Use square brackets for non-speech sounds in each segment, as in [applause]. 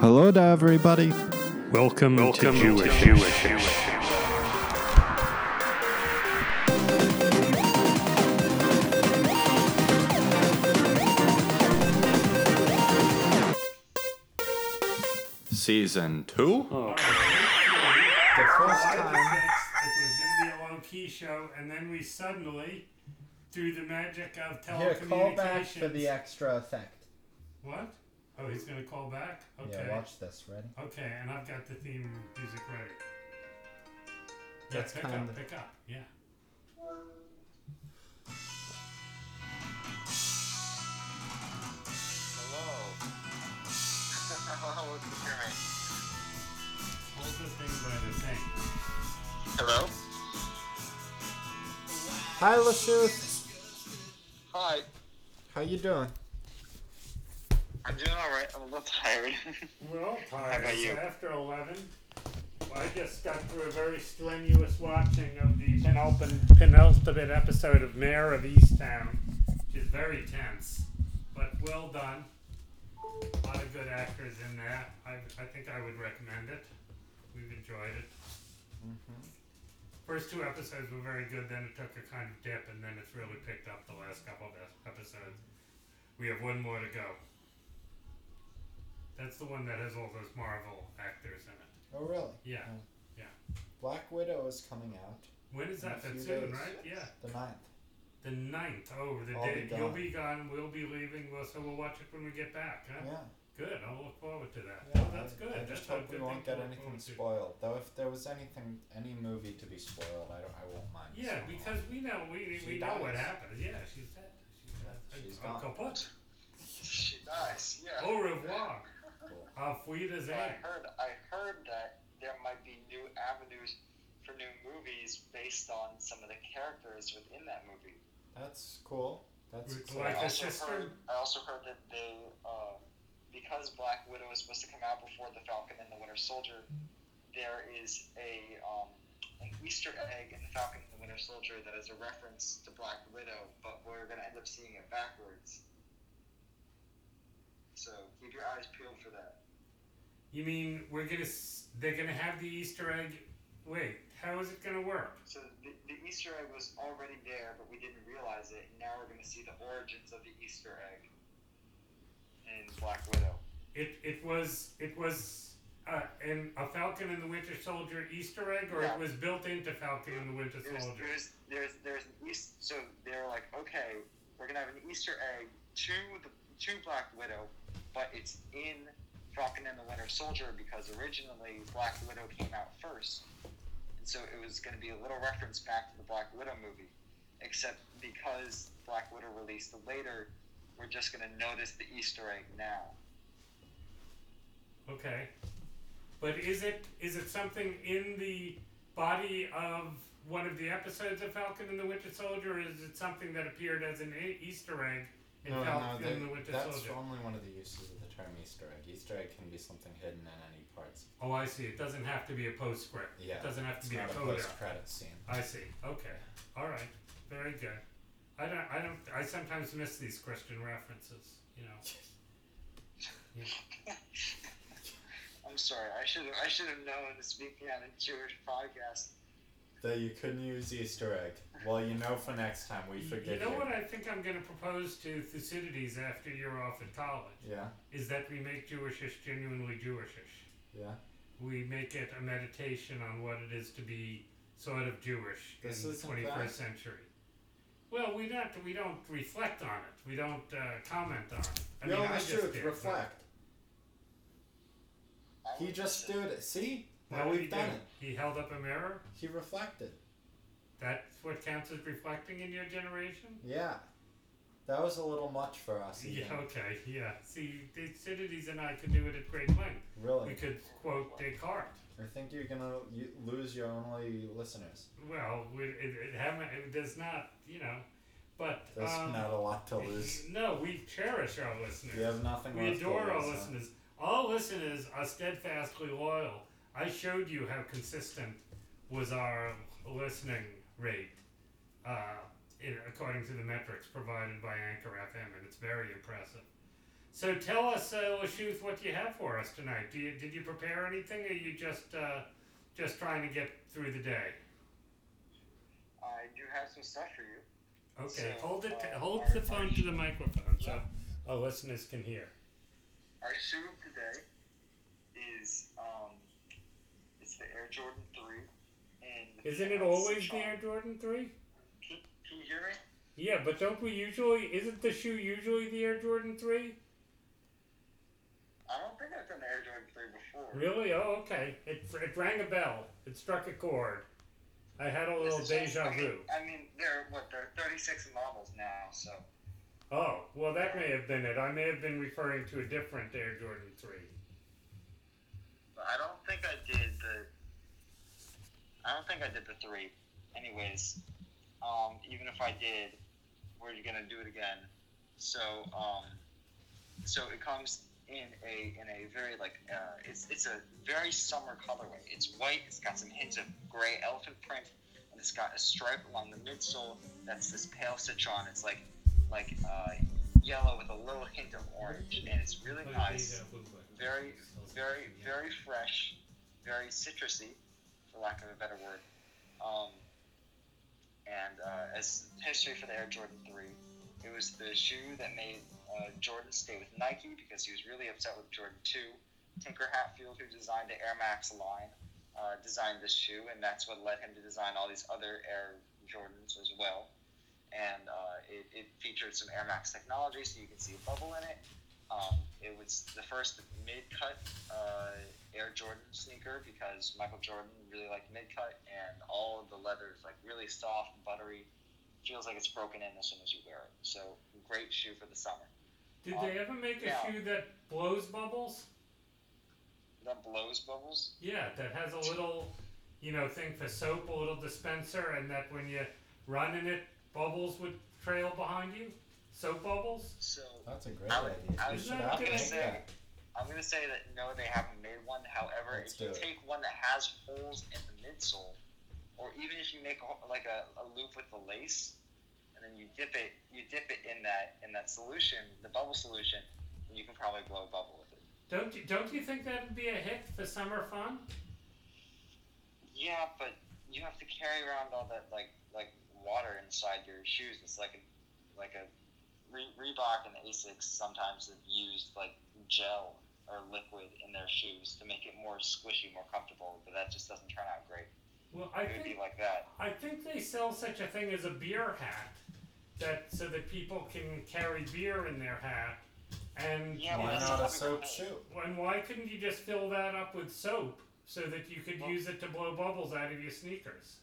Hello to everybody. Welcome, to Jewish. Season two. Oh, The first time. it was going to be a low key show, and then we suddenly, through the magic of telecommunications, Here, call back for the extra effect. What? Oh, he's going to call back? Okay. Yeah, watch this. Ready? Okay, and I've got the theme music ready. Yeah, That's pick kinda- up, pick up. Yeah. Hello. Hello, can you hear me? Hold the thing by the thing. Hello? Hi, Lashuth. Hi. How you doing? I'm doing alright. I'm a little tired. [laughs] Well, How about you? after 11. I just got through a very strenuous watching of the penultimate, penultimate episode of Mare of Easttown, which is very tense, but well done. A lot of good actors in that. I, I think I would recommend it. We've enjoyed it. Mm-hmm. First two episodes were very good, then it took a kind of dip, and then it's really picked up the last couple of episodes. We have one more to go. That's the one that has all those Marvel actors in it. Oh, really? Yeah. yeah. Black Widow is coming out When is that? In a That's few soon, days. right? Yeah. the 9th. The ninth. Oh, the I'll day be you'll be gone. We'll be leaving. Well, so we'll watch it when we get back. Huh? Yeah. Good. I'll look forward to that. yeah oh, that's I, good. I just a hope we won't get anything forward to. spoiled. Though, if there was anything, any movie to be spoiled, I, don't, I won't mind. Yeah, so because we know we She we know what dies. happens. Yeah, she's dead. She's dead. She's Uh, gone. kaput. she dies. Yeah. Au revoir. Cool. Auf Wiedersehen. I heard. I heard that there might be new avenues for new movies based on some of the characters within that movie. That's cool. That's Like exciting. I a also heard. I also heard that they, uh, because Black Widow is supposed to come out before the Falcon and the Winter Soldier, there is a um, an Easter egg in the Falcon and the Winter Soldier that is a reference to Black Widow, but we're gonna end up seeing it backwards. So keep your eyes peeled for that. You mean we're gonna they're gonna have the Easter egg? Wait, how is it gonna work? So the, the Easter egg was already there, but we didn't realize it. And now we're gonna see the origins of the Easter egg in Black Widow. It it was it was uh, in a Falcon and the Winter Soldier Easter egg, or Yeah. it was built into Falcon and the Winter there's, Soldier. there's there's there's an East. So they're like, okay, we're gonna have an Easter egg to the to Black Widow, but it's in Falcon and the Winter Soldier because originally Black Widow came out first, and so it was gonna be a little reference back to the Black Widow movie, except because Black Widow released later, we're just gonna notice the Easter egg now. Okay, but is it is it something in the body of one of the episodes of Falcon and the Winter Soldier, or is it something that appeared as an Easter egg in No, no, Falcon the Winter that's Soldier? only one of the uses of the term Easter egg. Easter egg can be something hidden in any parts. Oh, I see. It doesn't have to be a postscript. Yeah, it doesn't have to be a not a coda. post-credit scene. I see. Okay. All right. Very good. I don't. I don't. I sometimes miss these Christian references. You know. [laughs] I'm sorry, I should have I should have known speaking on a Jewish podcast. That you couldn't use Easter egg. Well, you know for next time. We forget You- forgive you know what I think I'm going to propose to Thucydides after you're off at college Yeah, is that we make Jewishish genuinely Jewishish. yeah. We make it a meditation on what it is to be sort of Jewish This in the 21st that. century. Well, we don't. We don't reflect on it. We don't uh, comment on it. I no, mean, I just true. did, Reflect. He just did it. See? Now what did we've he done do? it. He held up a mirror. He reflected. That's what counts as reflecting in your generation. Yeah. That was a little much for us. Yeah. Okay. Yeah. See, Thucydides and I could do it at great length. Really. We could quote Descartes. I think you're gonna you, lose your only listeners. Well, we, it, it haven't. It does not. You know. But There's um, not a lot to lose. No, we cherish our listeners. You have nothing we left adore to our lose. huh? listeners. All listeners are steadfastly loyal. I showed you how consistent was our listening rate, uh, in, according to the metrics provided by Anchor FM, and it's very impressive. So tell us, uh, Lashuth, what you have for us tonight. Do you, did you prepare anything, or are you just uh, just trying to get through the day? I do have some stuff for you. Okay, So, hold it. uh, hold the phone to the microphone so our listeners can hear. Our of today is um, it's the Air Jordan Three, and Isn't it always the Air Jordan Three? Can, can you hear me? Yeah, but don't we usually? Isn't the shoe usually the Air Jordan Three? I don't think I've done Air Jordan Three before. Really? Oh, okay. It, it rang a bell. It struck a chord. I had a little deja I mean, vu. I mean, they're what they're 36 models now, so Oh, well, that may have been it. I may have been referring to a different Air Jordan 3. but I don't think I did the. I don't think I did the three. Anyways, um, even if I did, we're gonna do it again. So, um, so it comes in a in a very like uh, it's it's a very summer colorway. It's white. It's got some hints of gray elephant print, and it's got a stripe along the midsole that's this pale citron. It's like like uh, yellow with a little hint of orange, and it's really nice. Very very very fresh, very citrusy, lack of a better word. Um, and uh, as history for the Air Jordan 3, it was the shoe that made uh, Jordan stay with Nike because he was really upset with Jordan 2. Tinker Hatfield, who designed the Air Max line, uh, designed this shoe, and that's what led him to design all these other Air Jordans as well. And uh, it, it featured some Air Max technology, so you can see a bubble in it. Um, it was the first mid-cut uh, Air Jordan sneaker because Michael Jordan really liked mid-cut, and all of the leather is like really soft, and buttery. Feels like it's broken in as soon as you wear it. So great shoe for the summer. Did Um, they ever make a yeah. shoe that blows bubbles? That blows bubbles. Yeah, that has a little, you know, thing for soap, a little dispenser, and that when you run in it, bubbles would trail behind you? Soap bubbles? So That's a great I would- idea. I We was should gonna have say- make say- that. I'm gonna say that no, they haven't made one. However, Let's if you it. take one that has holes in the midsole, or even if you make a, like a, a loop with the lace, and then you dip it, you dip it in that in that solution, the bubble solution, and you can probably blow a bubble with it. Don't you, don't you think that would be a hit for summer fun? Yeah, but you have to carry around all that like like water inside your shoes. It's like a like a Re- Reebok and Asics sometimes have used like gel or liquid in their shoes to make it more squishy, more comfortable. But that just doesn't turn out great. Well, I It would think be like that. I think they sell such a thing as a beer hat, that so that people can carry beer in their hat, and Yeah, Why not a soap shoe? And why couldn't you just fill that up with soap so that you could Well- use it to blow bubbles out of your sneakers?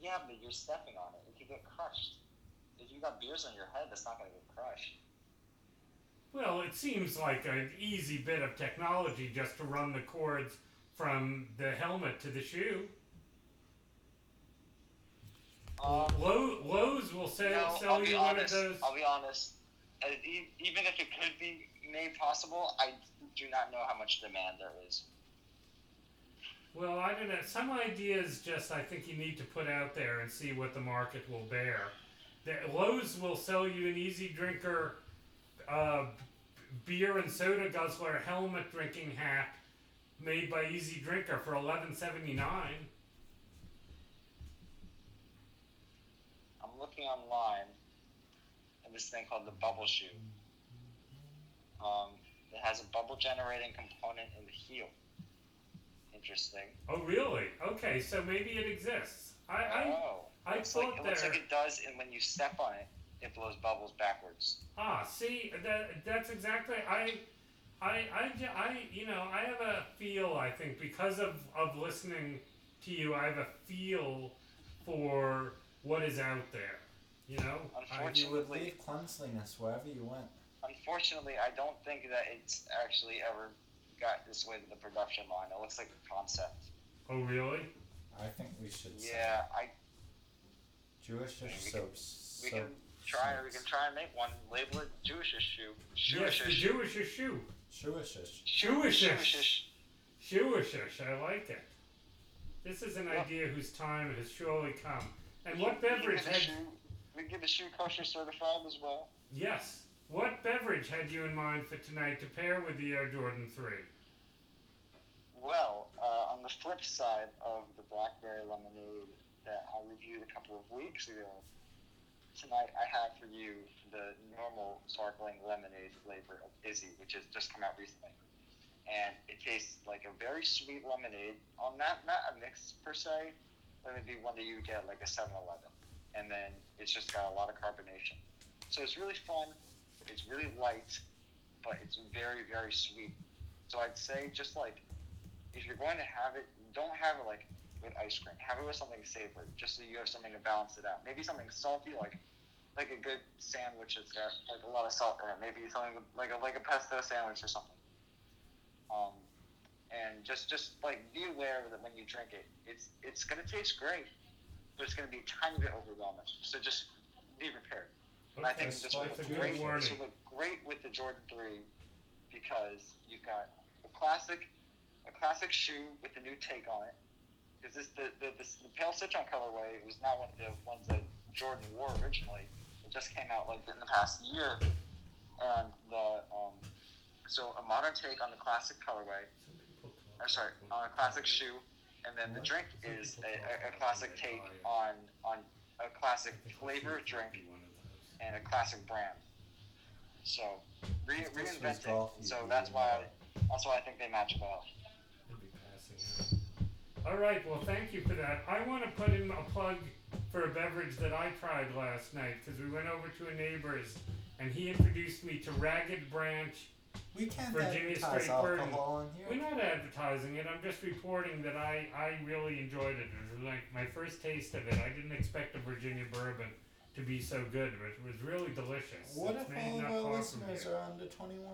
Yeah, but you're stepping on it. It could get crushed. If you got beers on your head, that's not gonna get crushed. Well, it seems like an easy bit of technology just to run the cords from the helmet to the shoe. Um, Lo- Lowe's will sell, no, sell you honest. one of those. I'll be honest. Uh, even if it could be made possible, I do not know how much demand there is. Well, I don't know. Some ideas just I think you need to put out there and see what the market will bear. The, Lowe's will sell you an easy drinker uh, beer and soda guzzler helmet drinking hat made by Easy Drinker for eleven seventy nine. I'm looking online at this thing called the bubble shoe. Um, it has a bubble generating component in the heel. Interesting. Oh, really? Okay, so maybe it exists. I, I oh, I looks like, thought it looks like it does, and when you step on it, it blows bubbles backwards. ah see that that's exactly I. I, I, I, you know, I have a feel, I think, because of, of listening to you, I have a feel for what is out there. You know? I, Unfortunately- You would leave cleanliness wherever you went. Unfortunately, I don't think that it's actually ever got this way to the production line. It looks like a concept. oh, really? I think we should say Yeah, I Jewish We can- soaps. we can try. We can try and make one. Label it Jewishish shoe. Yes, the Jewishish. Jewish shoe. Jewishish. Jewishish. Jewishish. Jewishish, I like it. This is an Yeah. idea whose time has surely come. And what beverage get the had. shoe. We get the shoe kosher certified as well. Yes, what beverage had you in mind for tonight to pair with the Air Jordan 3? Well, uh, on the flip side of the blackberry lemonade that I reviewed a couple of weeks ago, tonight I have for you the normal sparkling lemonade flavor of IZZE, which has just come out recently. And it tastes like a very sweet lemonade. On not not a mix per se, but it'd be one that you get like a 7-Eleven. And then it's just got a lot of carbonation. So it's really fun. It's really light, but it's very very sweet. So I'd say just like if you're going to have it, don't have it like with ice cream. Have it with something savory, just so you have something to balance it out. Maybe something salty, like like a good sandwich that's got like a lot of salt in it. Maybe something like a like a pesto sandwich or something. Um, and just just like be aware that when you drink it, it's it's gonna taste great, but it's gonna be a tiny bit overwhelming. So just be prepared. And I think this will look great. This will look great with the Jordan Three because you've got a classic, a classic shoe with a new take on it. Because this the the, this, the pale citron colorway was not one of the ones that Jordan wore originally. It just came out like in the past year, and the um, so a modern take on the classic colorway. Or sorry, on a classic shoe, and then the drink is a, a, a classic take on on a classic flavor of drink and a classic brand. So re-. So that's why that's why I think they match well. We'll be passing out. All right, well, thank you for that. I want to put in a plug for a beverage that I tried last night because we went over to a neighbor's and he introduced me to Ragged Branch. We can't Virginia advertise straight bourbon. alcohol in We're not advertising it. I'm just reporting that I, I really enjoyed it. It was like my first taste of it. I didn't expect a Virginia bourbon to be so good, but it was really delicious. What It's if made all not of our from listeners here. are under 21?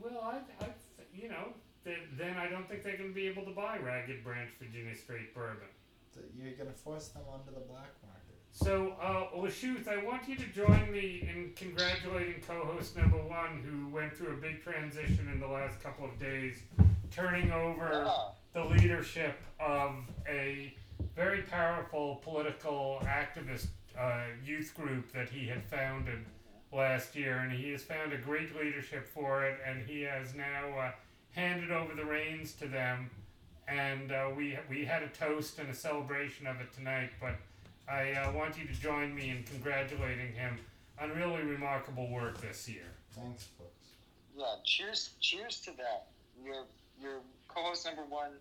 Well, I, I, you know, then, then I don't think they're going to be able to buy Ragged Branch Virginia Straight Bourbon. That you're gonna force them onto the black market. So, uh, Lashooth, I want you to join me in congratulating co-host number one, who went through a big transition in the last couple of days, turning over Yeah. the leadership of a very powerful political activist uh, youth group that he had founded last year, and he has found a great leadership for it, and he has now uh, handed over the reins to them. And uh, we we had a toast and a celebration of it tonight, but I uh, want you to join me in congratulating him on really remarkable work this year. Thanks, folks. Yeah, cheers cheers to that. Your your co-host number one,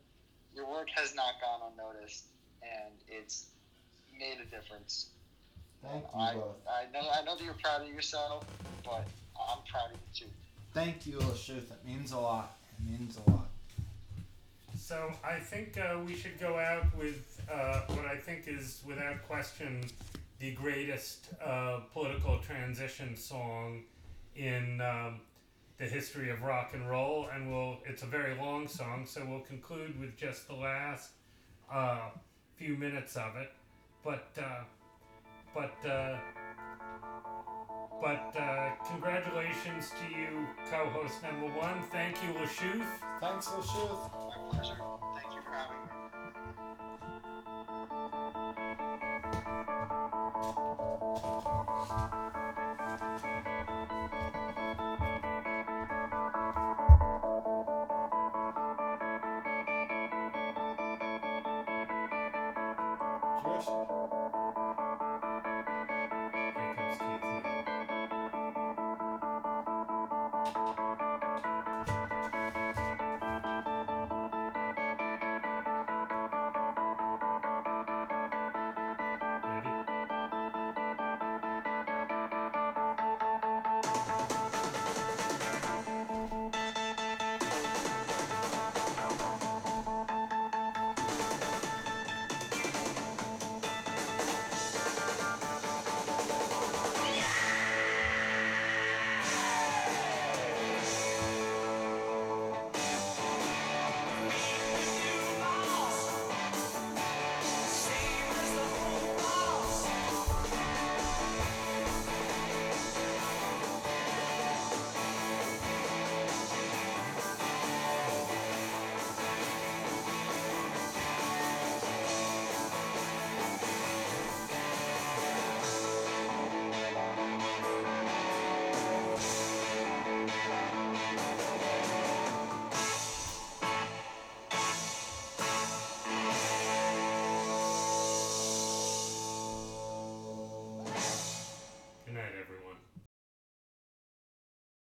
your work has not gone unnoticed, and it's made a difference. Thank you I, both. I know I know that you're proud of yourself, but I'm proud of you too. Thank you, Lashooth. That means a lot. Means a lot. So I think uh, we should go out with uh, what I think is, without question, the greatest uh, political transition song in um, the history of rock and roll, and we'll. It's a very long song, so we'll conclude with just the last uh, few minutes of it. But uh, but uh, but uh, congratulations to you, co-host number one. Thank you, Lashooth. Thanks, Lashooth. My pleasure. Thank you for having me. Cheers.